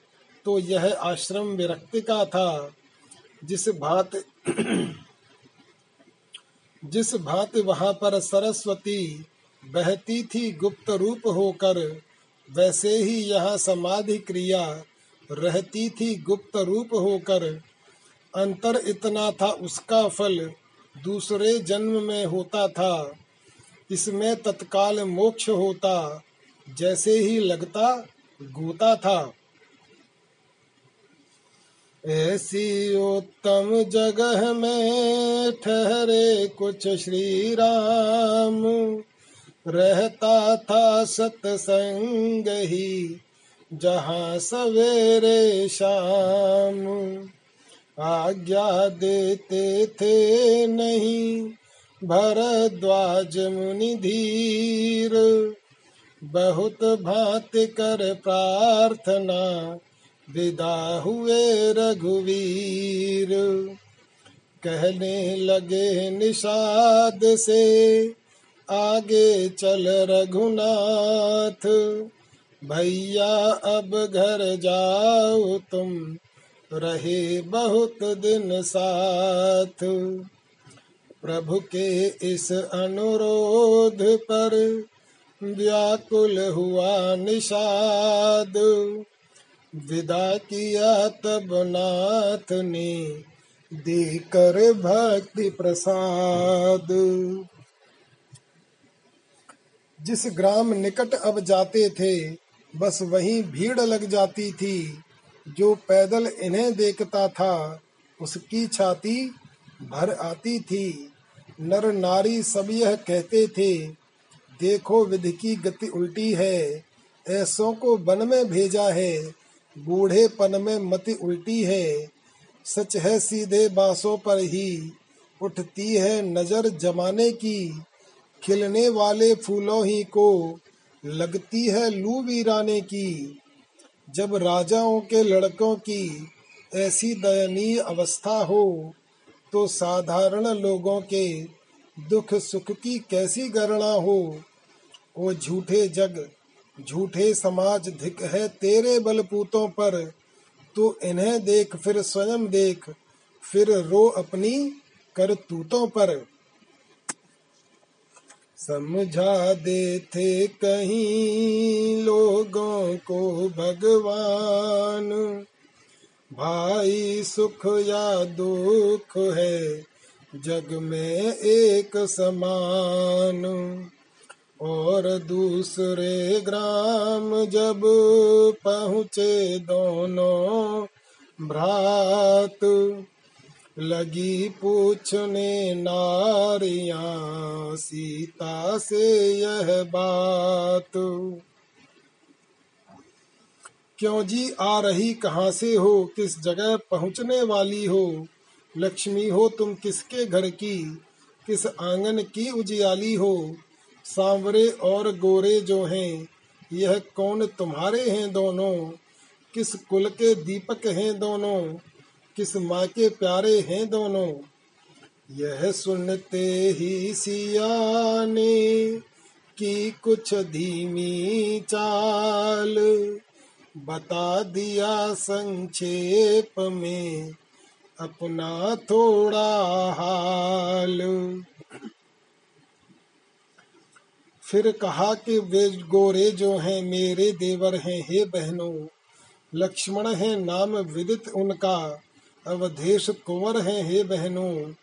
तो यह आश्रम विरक्ति का था। जिस भात जिस भात वहाँ पर सरस्वती बहती थी गुप्त रूप होकर, वैसे ही यह समाधि क्रिया रहती थी गुप्त रूप होकर। अंतर इतना था उसका फल, दूसरे जन्म में होता था। इसमें तत्काल मोक्ष होता, जैसे ही लगता, गोता था। ऐसी उत्तम जगह में ठहरे कुछ श्री राम रहता था सत्संग ही जहाँ सवेरे शाम आज्ञा देते थे नहीं, भरद्वाज मुनि धीर। बहुत भात कर प्रार्थना विदा हुए रघुवीर। कहने लगे निषाद से आगे चल रघुनाथ। भैया, अब घर जाओ तुम। रहे बहुत दिन साथ। प्रभु के इस अनुरोध पर व्याकुल हुआ निषाद। विदा किया तब नाथ ने देकर भक्ति प्रसाद। जिस ग्राम निकट अब जाते थे बस वहीं भीड़ लग जाती थी। जो पैदल इन्हें देखता था, उसकी छाती भर आती थी। नर नारी सब यह कहते थे, देखो विधि की गति उल्टी है, ऐसों को वन में भेजा है बूढ़े पन में मति उल्टी है। सच है सीधे बासों पर ही, उठती है नज़र जमाने की, खिलने वाले फूलों ही को लगती है लू वीराने की। जब राजाओं के लड़कों की ऐसी दयनीय अवस्था हो तो साधारण लोगों के दुख सुख की कैसी गणना हो? वो झूठे जग, झूठे समाज धिक है तेरे बलपूतों पर। तो इन्हें देख, फिर स्वयं देख, फिर रो अपनी करतूतों पर। समझा देते कहीं लोगों को भगवान। भाई सुख या दुख है, जग में एक समान। और दूसरे ग्राम जब पहुँचे दोनों भ्रात लगी पूछने नारिया, सीता से यह बात। क्यों जी आ रही कहाँ से हो? किस जगह पहुँचने वाली हो? लक्ष्मी हो तुम किसके घर की? किस आँगन की उजियाली हो? सांवरे और गोरे जो हैं, यह कौन तुम्हारे हैं दोनों? किस कुल के दीपक हैं दोनों? किस माँ के प्यारे हैं दोनों? यह सुनते ही सिया ने की कुछ धीमी चाल बता दिया संक्षेप में अपना थोड़ा हाल। फिर कहा कि वे गोरे जो हैं, मेरे देवर हैं, हे बहनों, लक्ष्मण है नाम विदित उनका। अवधेश कुंवर है, हे बहनों।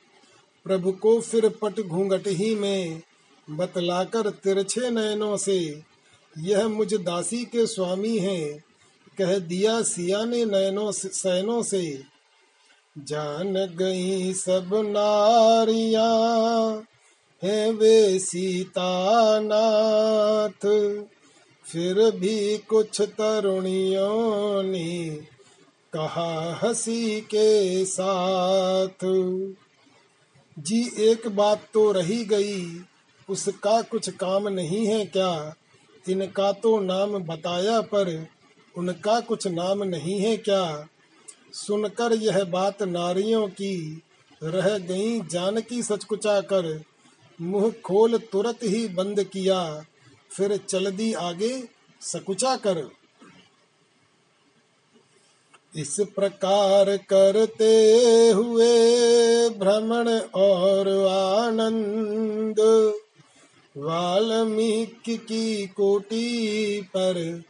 प्रभु को फिर पट घूंघट ही में बतलाकर तिरछे नयनों से, यह मुझ दासी के स्वामी हैं, कह दिया सिया ने नयनों सैनों से। जान गई सब नारिया है वे सीता नाथ फिर भी कुछ तरुणियों ने कहा हसी के साथ। जी, एक बात तो रही गई, उसका कुछ काम नहीं है क्या? इनका तो नाम बताया, पर उनका कुछ नाम नहीं है क्या? सुनकर यह बात नारियों की रह गई, जानकी सचकुचा कर मुँह खोल तुरंत ही बंद किया, फिर चल दी आगे, सकुचा कर। इस प्रकार करते हुए भ्रमण और आनंद। वाल्मीकि की कोटि पर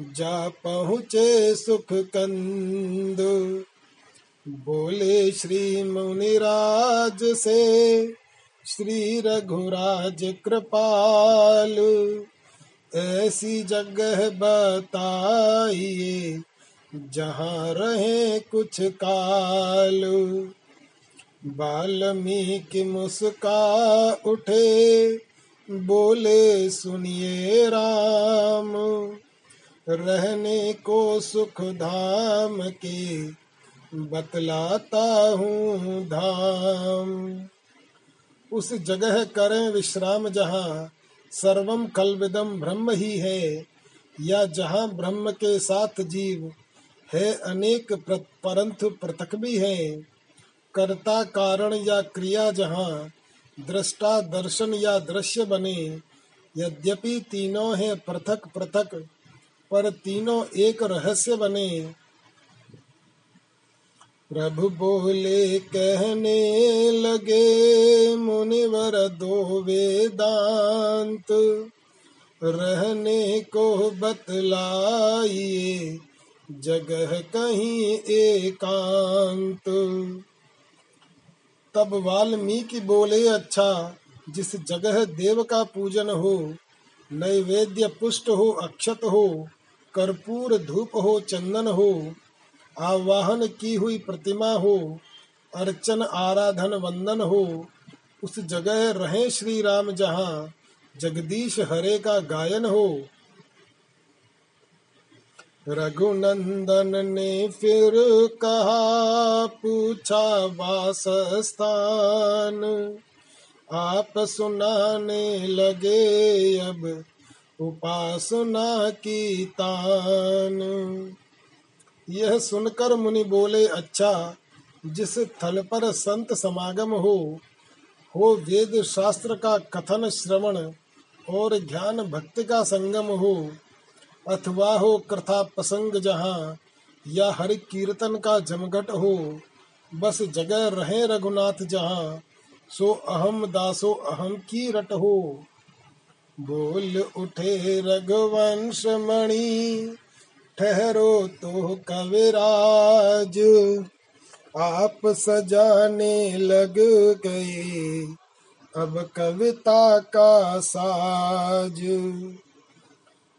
जा पहुँचे सुख कंद बोले श्री मुनिराज से, श्री रघुराज कृपाल, ऐसी जगह बताइए जहाँ रहे कुछ काल बाल्मीकि मुस्का उठे, बोले, सुनिए राम। रहने को सुख धाम के बतलाता हूँ धाम। उस जगह करें विश्राम जहाँ सर्वम कलविदम ब्रह्म ही है, या जहाँ ब्रह्म के साथ जीव है अनेक परंतु पृथक भी है। कर्ता कारण या क्रिया जहाँ, दृष्टा दर्शन या दृश्य बने, यद्यपि तीनों है पृथक पृथक, पर तीनों एक रहस्य बने। प्रभु बोले, कहने लगे, मुनिवर दो वेदांत, रहने को बतलाइए। जगह कहीं एकांत। तब वाल्मीकि बोले अच्छा जिस जगह देव का पूजन हो, नैवेद्य पुष्ट हो, अक्षत हो, कर्पूर धूप हो, चंदन हो, आवाहन की हुई प्रतिमा हो, अर्चन आराधन वंदन हो, उस जगह रहे श्री राम जहाँ जगदीश हरे का गायन हो रघुनंदन ने फिर कहा, पूछा वास स्थान आप सुनाने लगे अब उपासना की तान। यह सुनकर मुनि बोले अच्छा जिस थल पर संत समागम हो हो वेद शास्त्र का कथन श्रवण और ज्ञान भक्ति का संगम हो अथवा हो कथा प्रसंग जहाँ, या हरि कीर्तन का जमघट हो, बस जगह रहे रघुनाथ जहाँ, सो अहम दासो अहम की रट हो। बोल उठे रघुवंश मणि, ठहरो तो कविराज। आप सजाने लग गए, अब कविता का साज।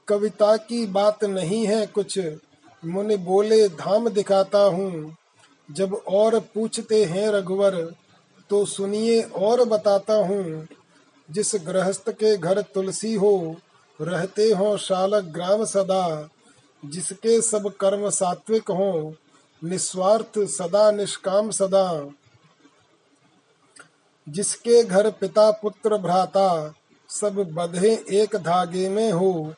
कविता की बात नहीं है कुछ। मुनि बोले, धाम दिखाता हूँ। जब और पूछते हैं रघुवर तो सुनिए और बताता हूँ। जिस गृहस्थ के घर तुलसी हो, रहते हो शालक ग्राम सदा। जिसके सब कर्म सात्विक हो, निस्वार्थ सदा निष्काम सदा। जिसके घर पिता पुत्र भ्राता, सब बधे एक धागे में हो।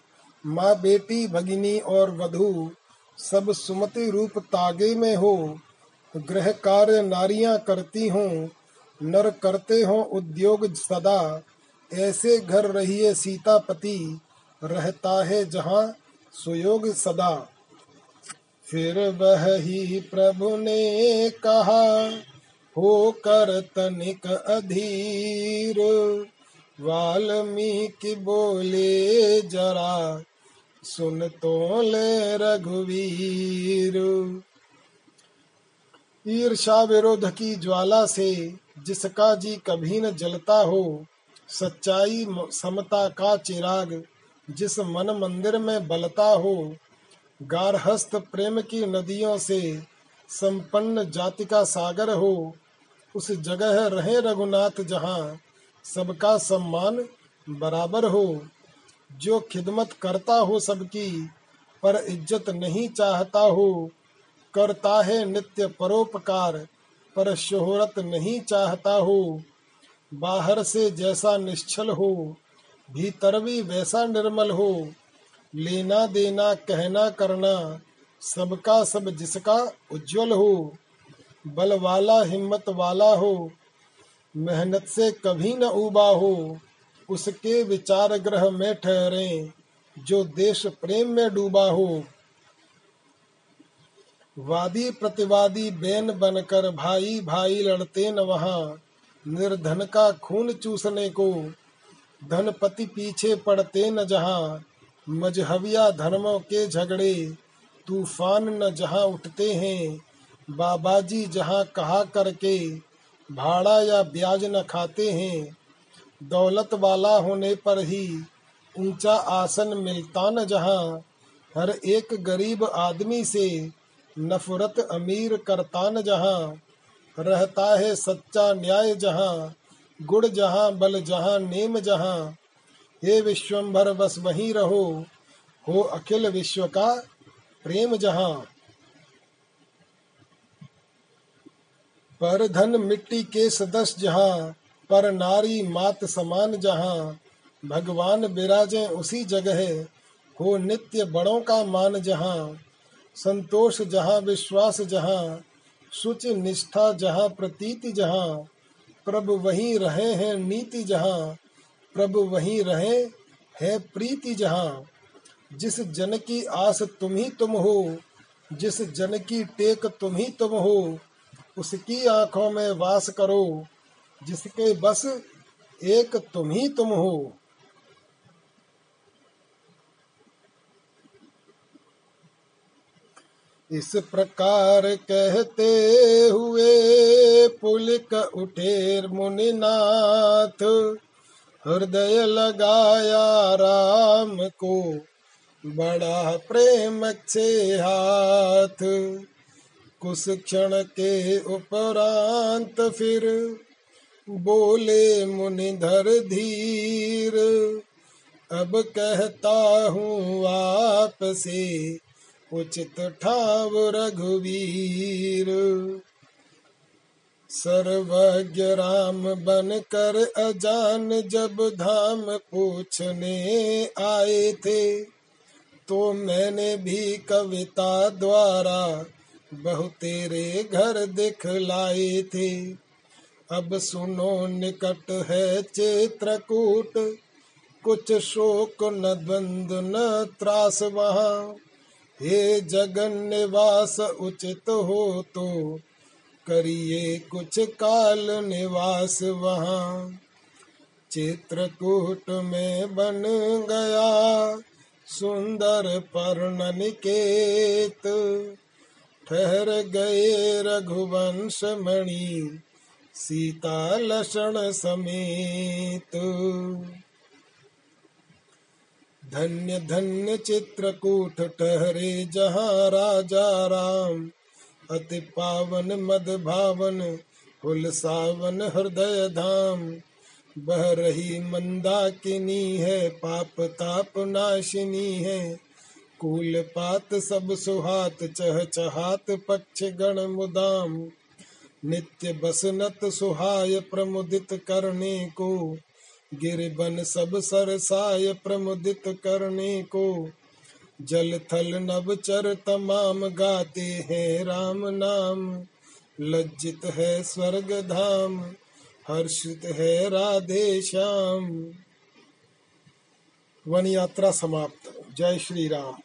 माँ बेटी, भगिनी और वधु, सब सुमति रूप तागे में हो। गृह कार्य नारियाँ करती हों, नर करते हो उद्योग सदा। ऐसे घर रहिए सीतापति, रहता है जहाँ सुयोग सदा। फिर वह ही प्रभु ने कहा, हो कर तनिक अधीर, वाल्मीकि बोले जरा सुन तो ले रघुवीर। ईर्षा विरोध की ज्वाला से जिसका जी कभी न जलता हो, सच्चाई समता का चिराग जिस मन मंदिर में बलता हो, गारहस्थ प्रेम की नदियों से संपन्न जाति का सागर हो, उस जगह रहे रघुनाथ जहाँ सबका सम्मान बराबर हो। जो खिदमत करता हो सबकी, पर इज़्ज़त नहीं चाहता हो। करता है नित्य परोपकार, पर शोहरत नहीं चाहता हो। बाहर से जैसा निश्चल हो, भीतर भी वैसा निर्मल हो। लेना देना, कहना करना, सबका सब जिसका उज्जवल हो। बल वाला हिम्मत वाला हो। मेहनत से कभी न उबा हो। उसके विचार ग्रह में ठहरे, जो देश प्रेम में डूबा हो। वादी प्रतिवादी बेन बनकर भाई भाई लड़ते न वहाँ, निर्धन का खून चूसने को। धनपति पीछे पड़ते न जहाँ, मजहबिया धर्मों के झगड़े। तूफ़ान न जहाँ उठते हैं, बाबाजी जहाँ कहा करके, भाड़ा या ब्याज न खाते हैं। दौलत वाला होने पर ही ऊँचा आसन मिलता न जहाँ। हर एक गरीब आदमी से नफरत अमीर करता न जहाँ। रहता है सच्चा न्याय जहाँ, गुड़ जहाँ, बल जहाँ, नेम जहाँ। हे विश्वम्भर बस वहीं रहो। हो अखिल विश्व का प्रेम जहाँ। पर धन मिट्टी के सदस्य जहाँ पर नारी मात समान जहाँ, भगवान विराजे उसी जगह हो नित्य बड़ों का मान जहाँ, संतोष जहाँ, विश्वास जहाँ, सुच निष्ठा जहाँ, प्रतीति जहाँ, प्रभु वहीं रहे हैं नीति जहाँ, प्रभु वहीं रहे है प्रीति जहाँ। जिस जन की आस तुम ही तुम हो, जिस जन की टेक तुम ही तुम हो, उसकी आँखों में वास करो जिसके बस एक तुम ही तुम हो। इस प्रकार कहते हुए पुलिक उठे मुनिनाथ, हृदय लगाया राम को, बड़ा प्रेम से हाथ। कुछ क्षण के उपरांत फिर बोले मुनिधर धीर, अब कहता हूँ आपसे, उचित ठाव रघुवीर। सर्वज्ञ राम बन कर अजान जब धाम पूछने आए थे तो मैंने भी कविता द्वारा बहु तेरे घर दिखलाए थे। अब सुनो निकट है चित्रकूट। कुछ शोक न द्वंद न त्रास वहाँ। हे जगन निवास उचित हो तो करिए कुछ काल निवास वहाँ। चित्रकूट में बन गया सुंदर पर्ण निकेत। ठहर गए रघुवंश मणि सीता लक्षण समेत। धन्य धन्य चित्रकूट ठहरे जहाँ राजा राम। अति पावन मद भावन फुल सावन हृदय धाम। बह रही मंदाकिनी है, पाप ताप नाशिनी है। कूल पात सब सुहात चह चहात पक्ष गण मुदाम। नित्य बसनत सुहाय प्रमुदित करने को, गिरबन सब सरसाय प्रमुदित करने को। जल थल नभ चर तमाम गाते हैं राम नाम, लज्जित है स्वर्ग धाम, हर्षित है राधे श्याम। वन यात्रा समाप्त। जय श्री राम।